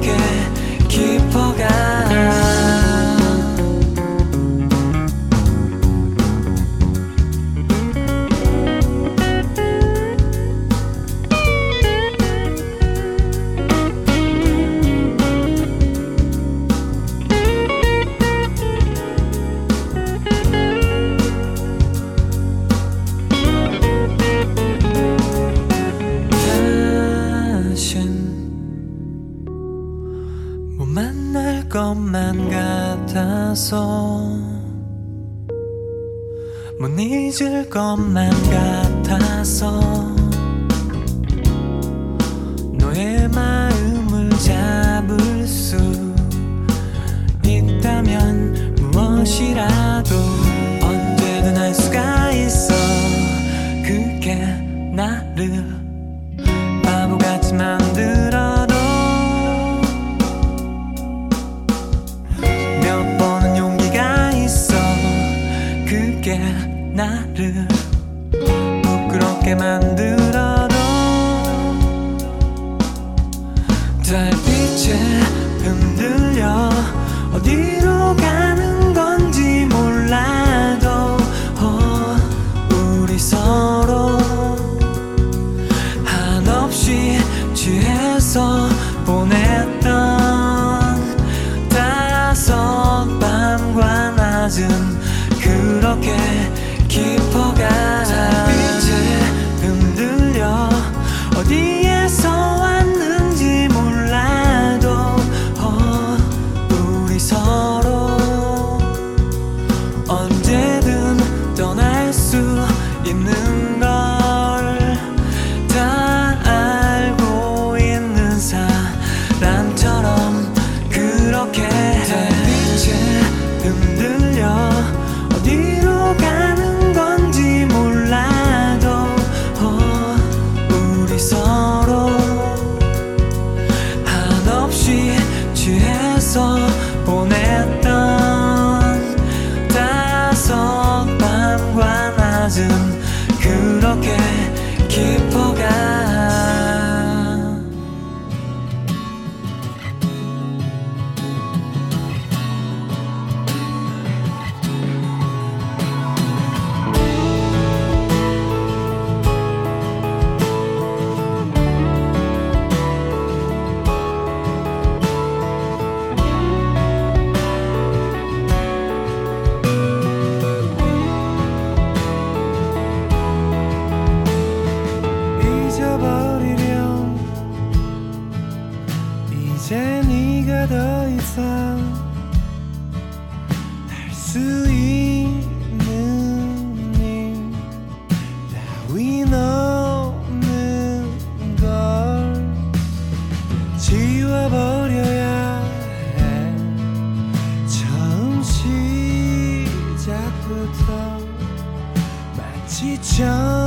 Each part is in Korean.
그렇게 깊어가 그렇게 깊어가. 달빛에 흔들려. 어디에 强。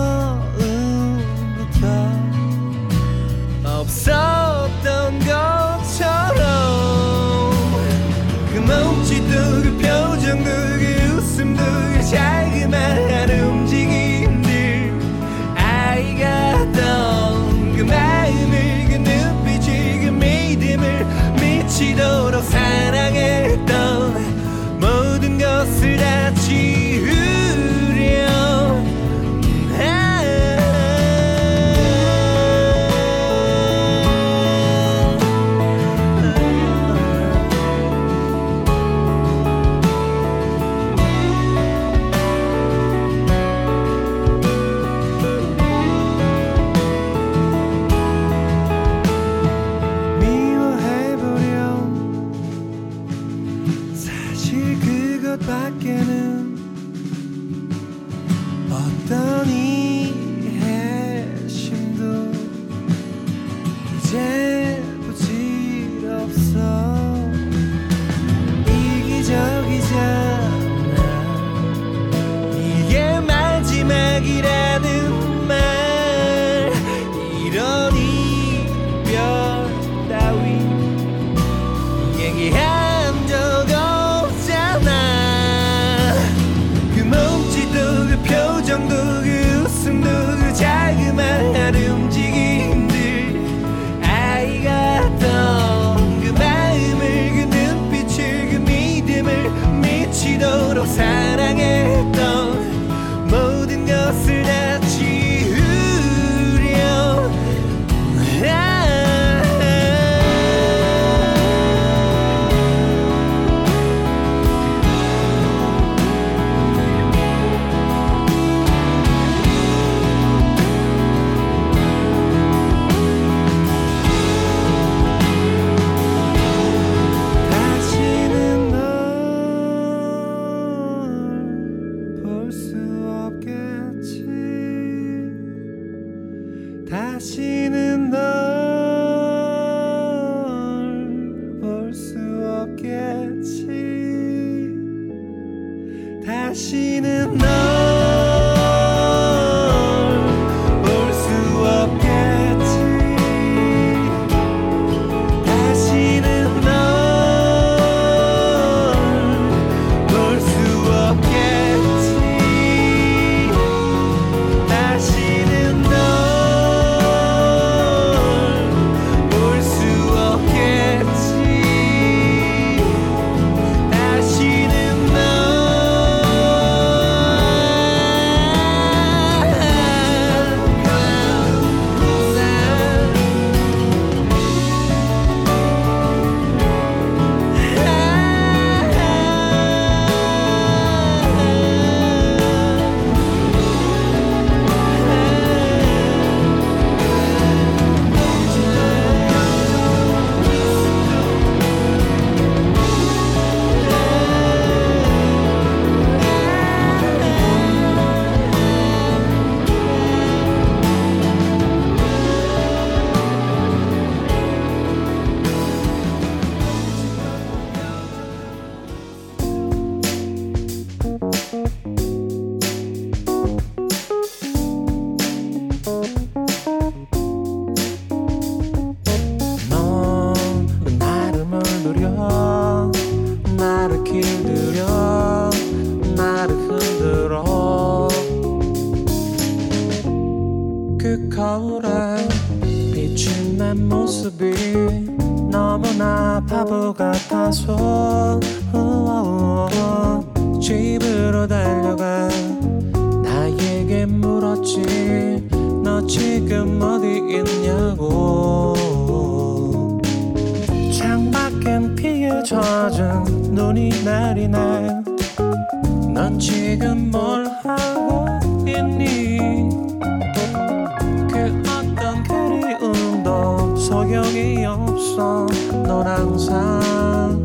없어. 넌 항상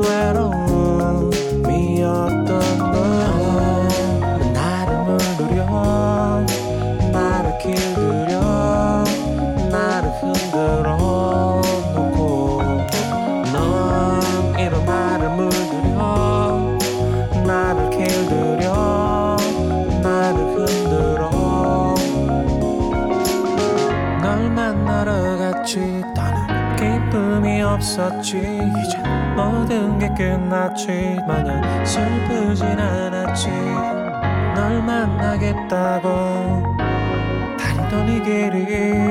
외로워. 알았지. 이제 모든 게 끝났지. 마냥 슬프진 않았지. 널 만나겠다고. 다니던 이 길이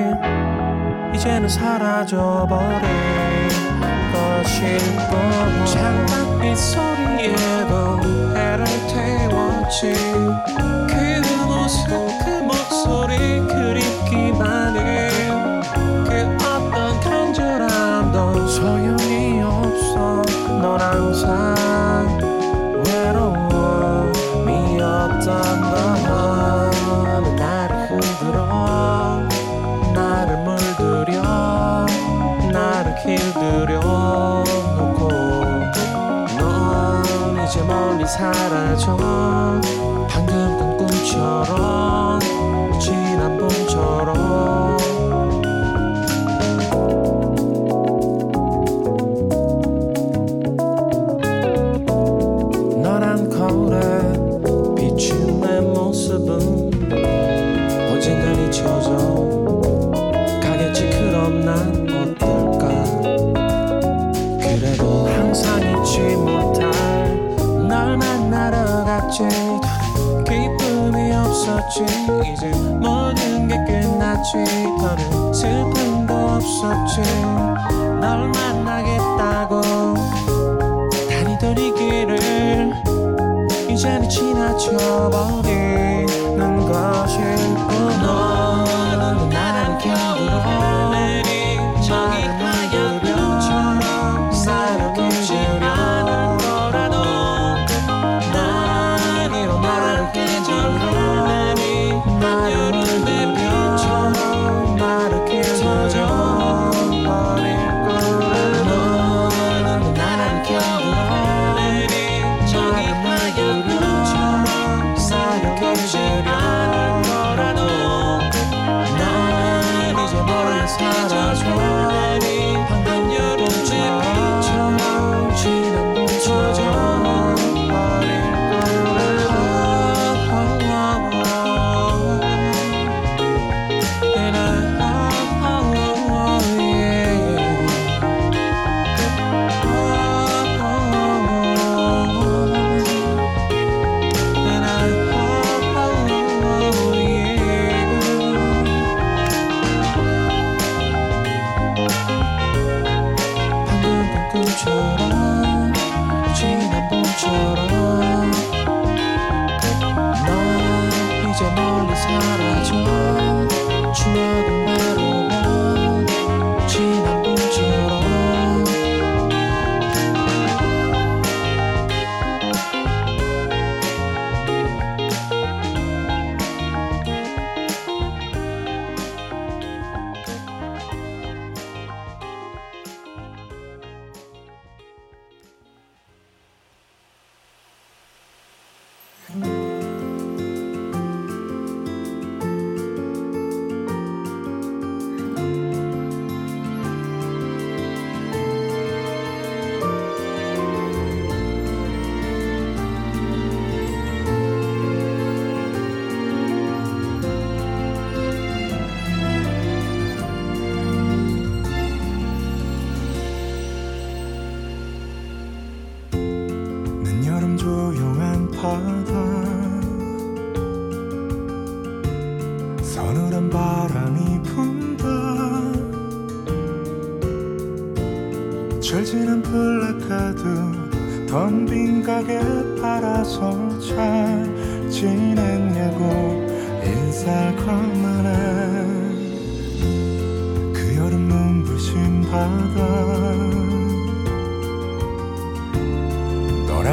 이제는 사라져버린 것일 뿐. 잠깐 빗소리에도 해를 태웠지. 그 모습 그 목소리 그립기만 예전 방금 꾼 꿈처럼 지난 봄처럼 너란 거울에 비춘 내 모습은 어젠간 잊혀져 가겠지 그럼 난. 갔지 기쁨이 없었지. 이제 모든 게 끝났지. 더는 슬픔도 없었지. 널 만나겠다고 다니던 이 길을 이제는 지나쳐버리는 것일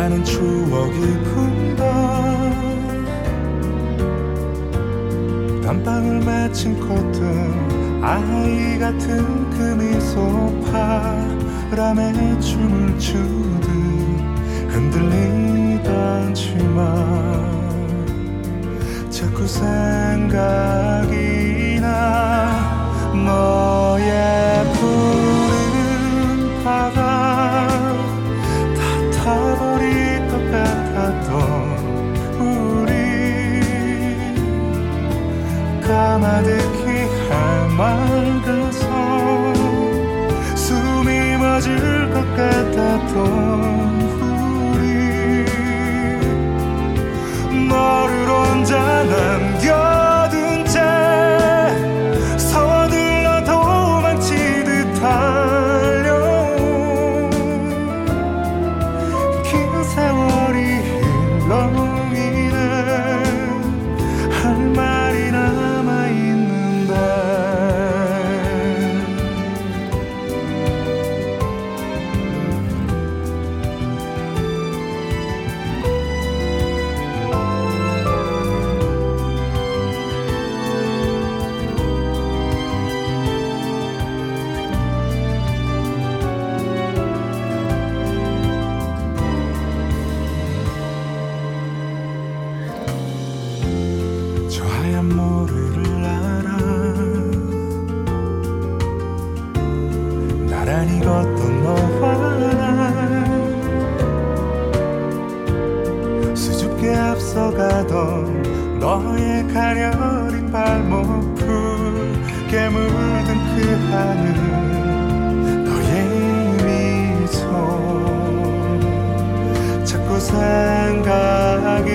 너라는 추억이 품다 단방울 맺힌 콧등 아이 같은 그 미소 바람에 춤을 추듯 흔들리던지만 자꾸 생각이 나. 너의 푸 까마득히 해맑아서 숨이 멎을 것 같았던 우리 너를 혼자 남 저 하얀 모래를 알아. 나란히 걷던 너와 나 수줍게 앞서가던 너의 가려린 발목 붉게 물든 그 하늘 너의 미소. 자꾸 생각이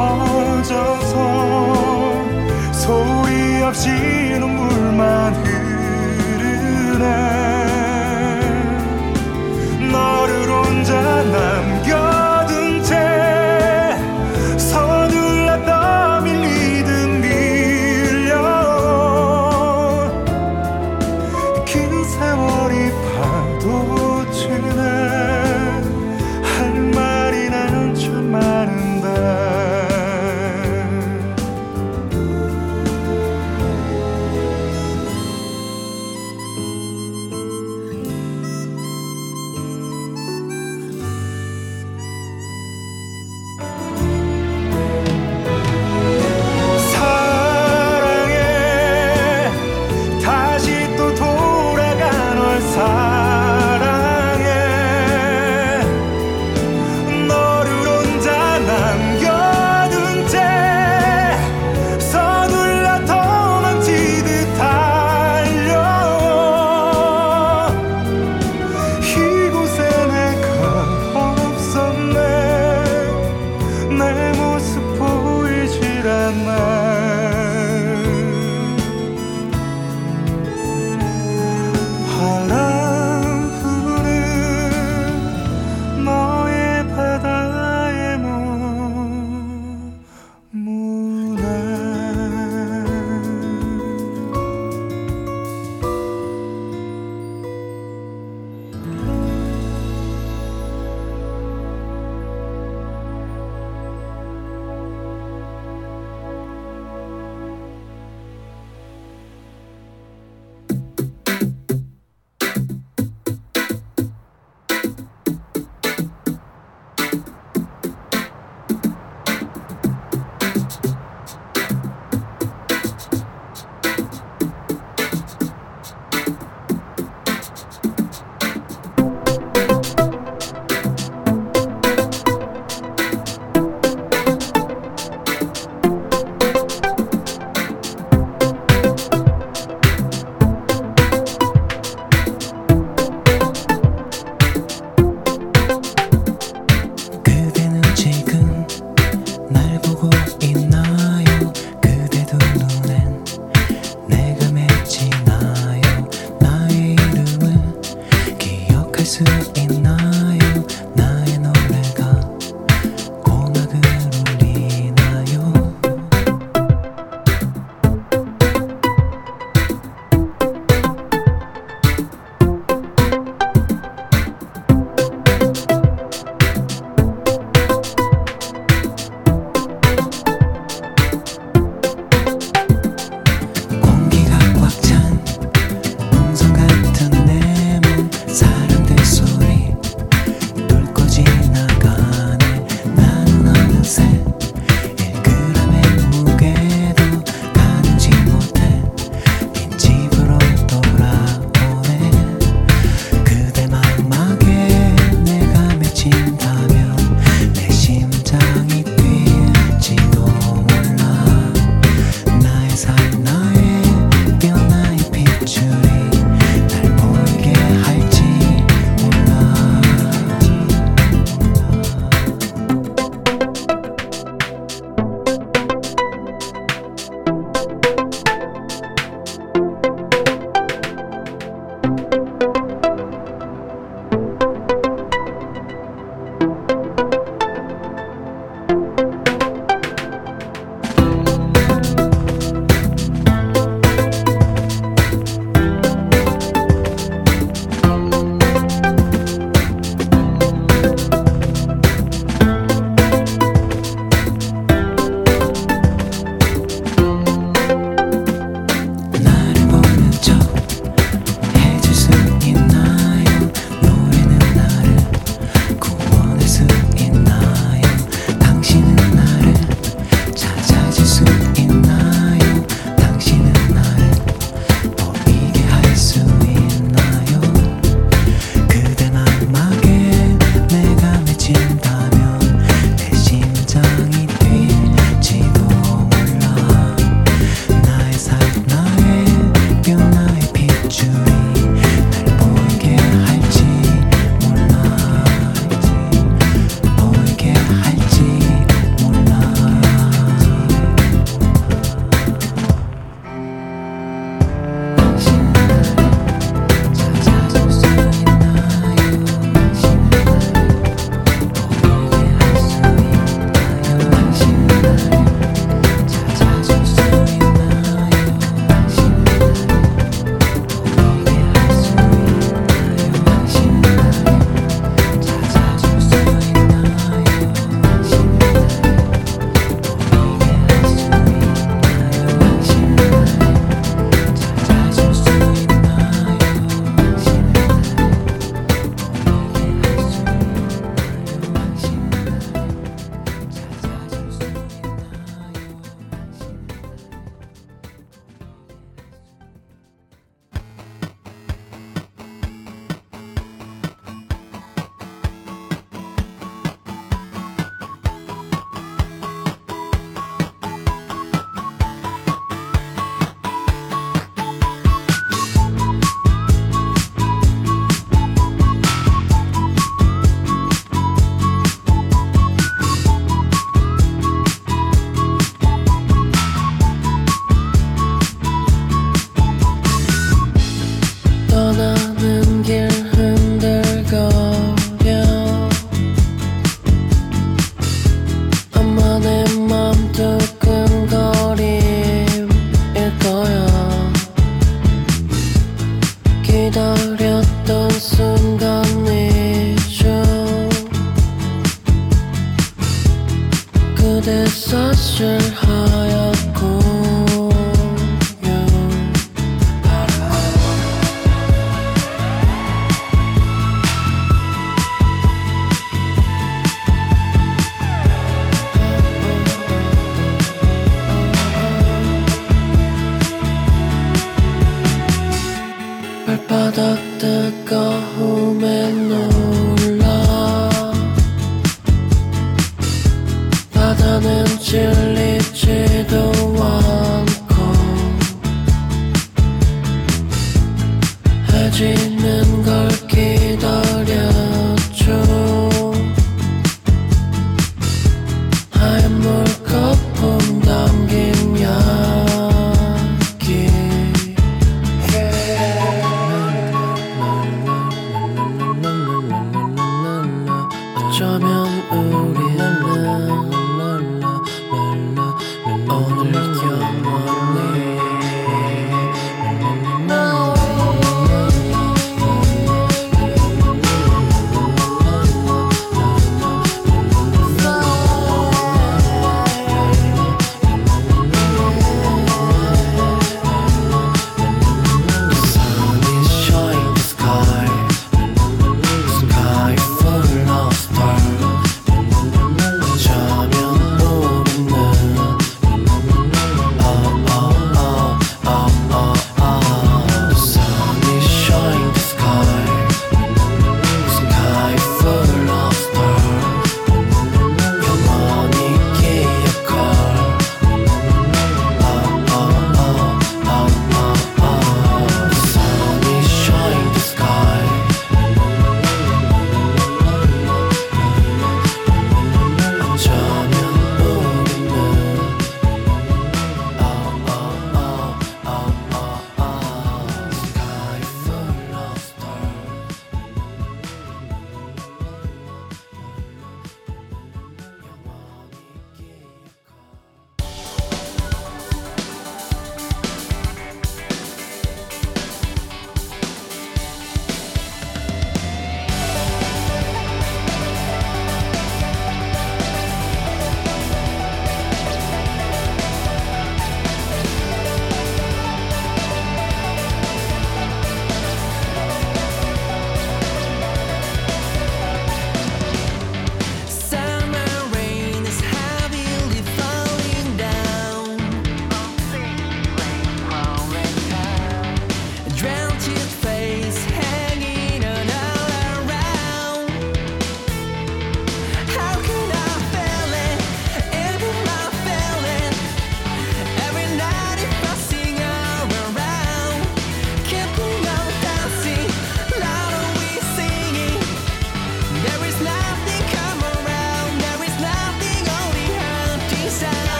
슬퍼져서 소리 없이 side.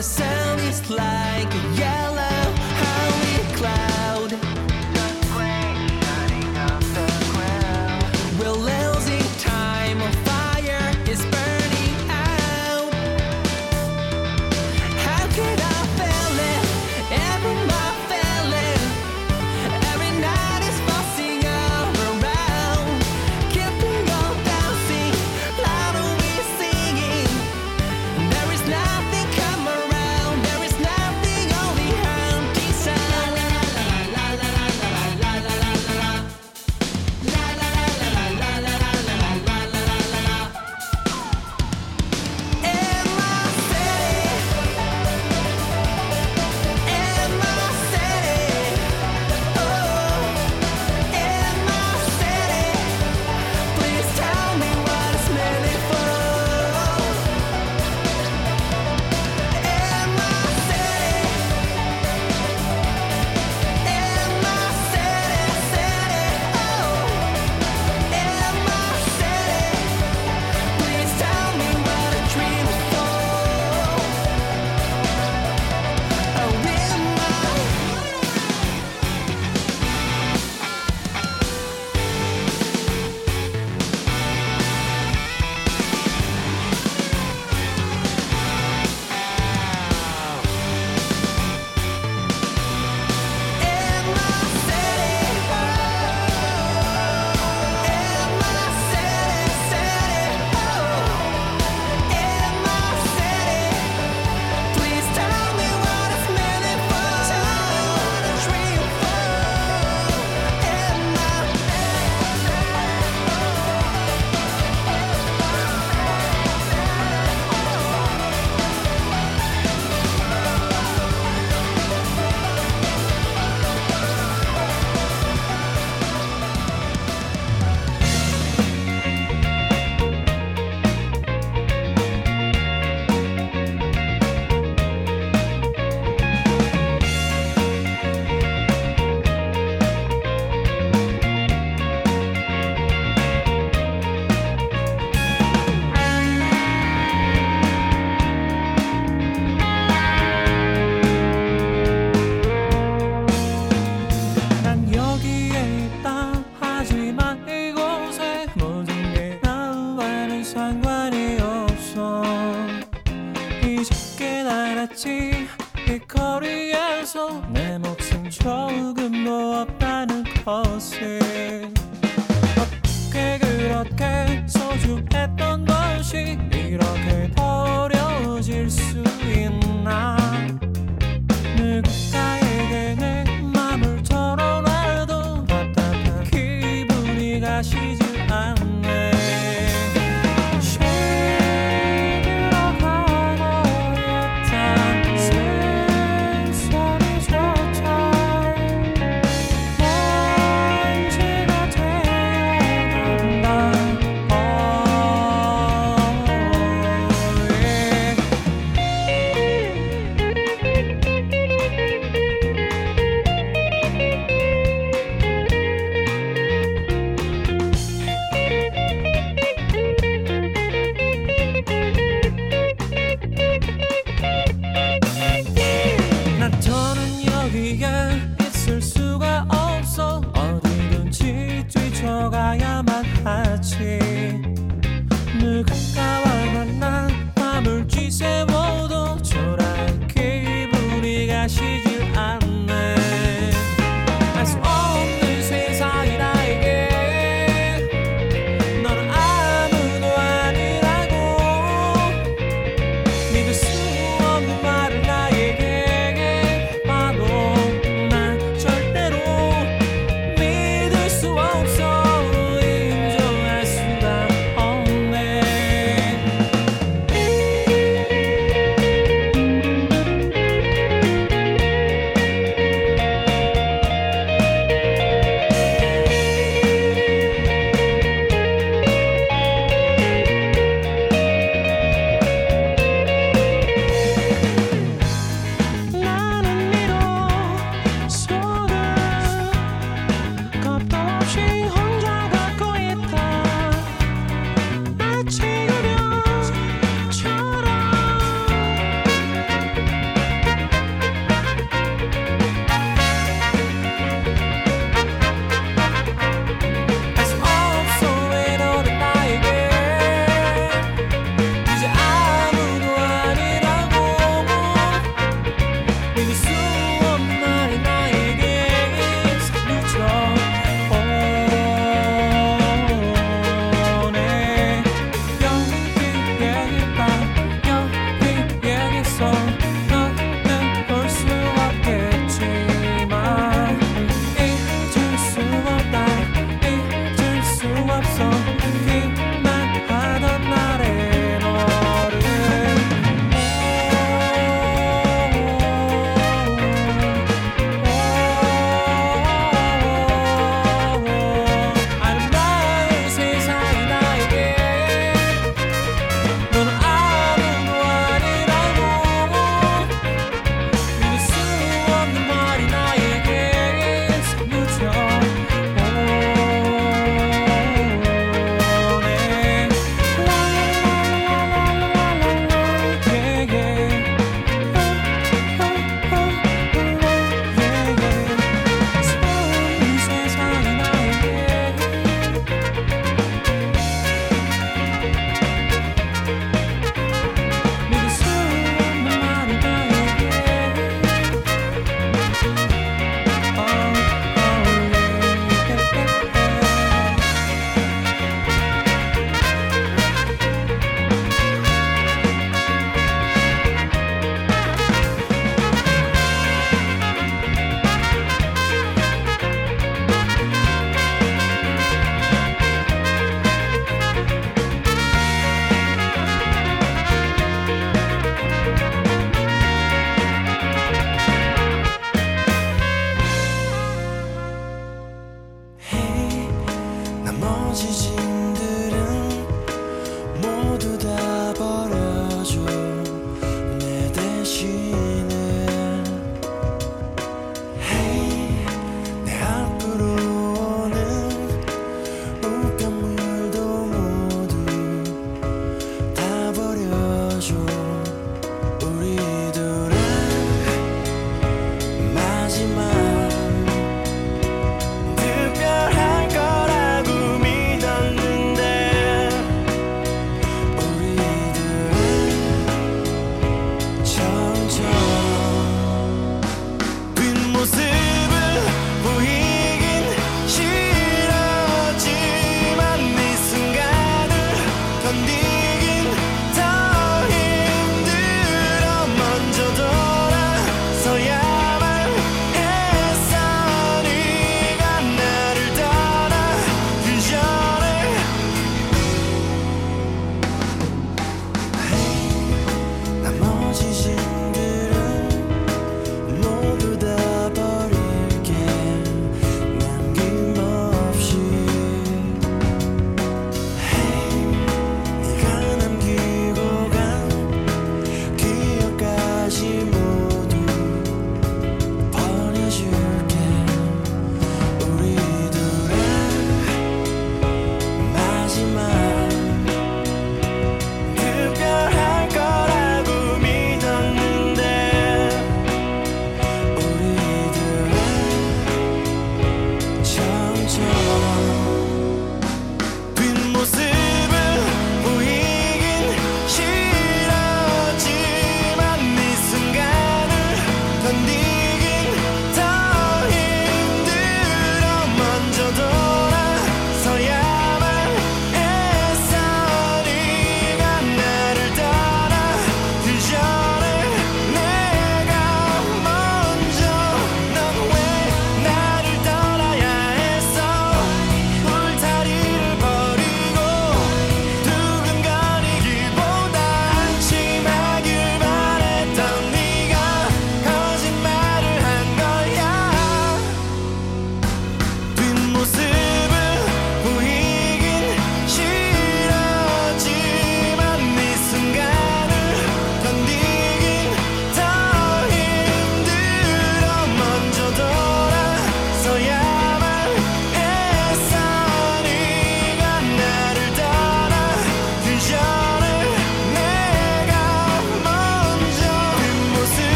the sound is like 기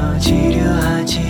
하지만 나를 지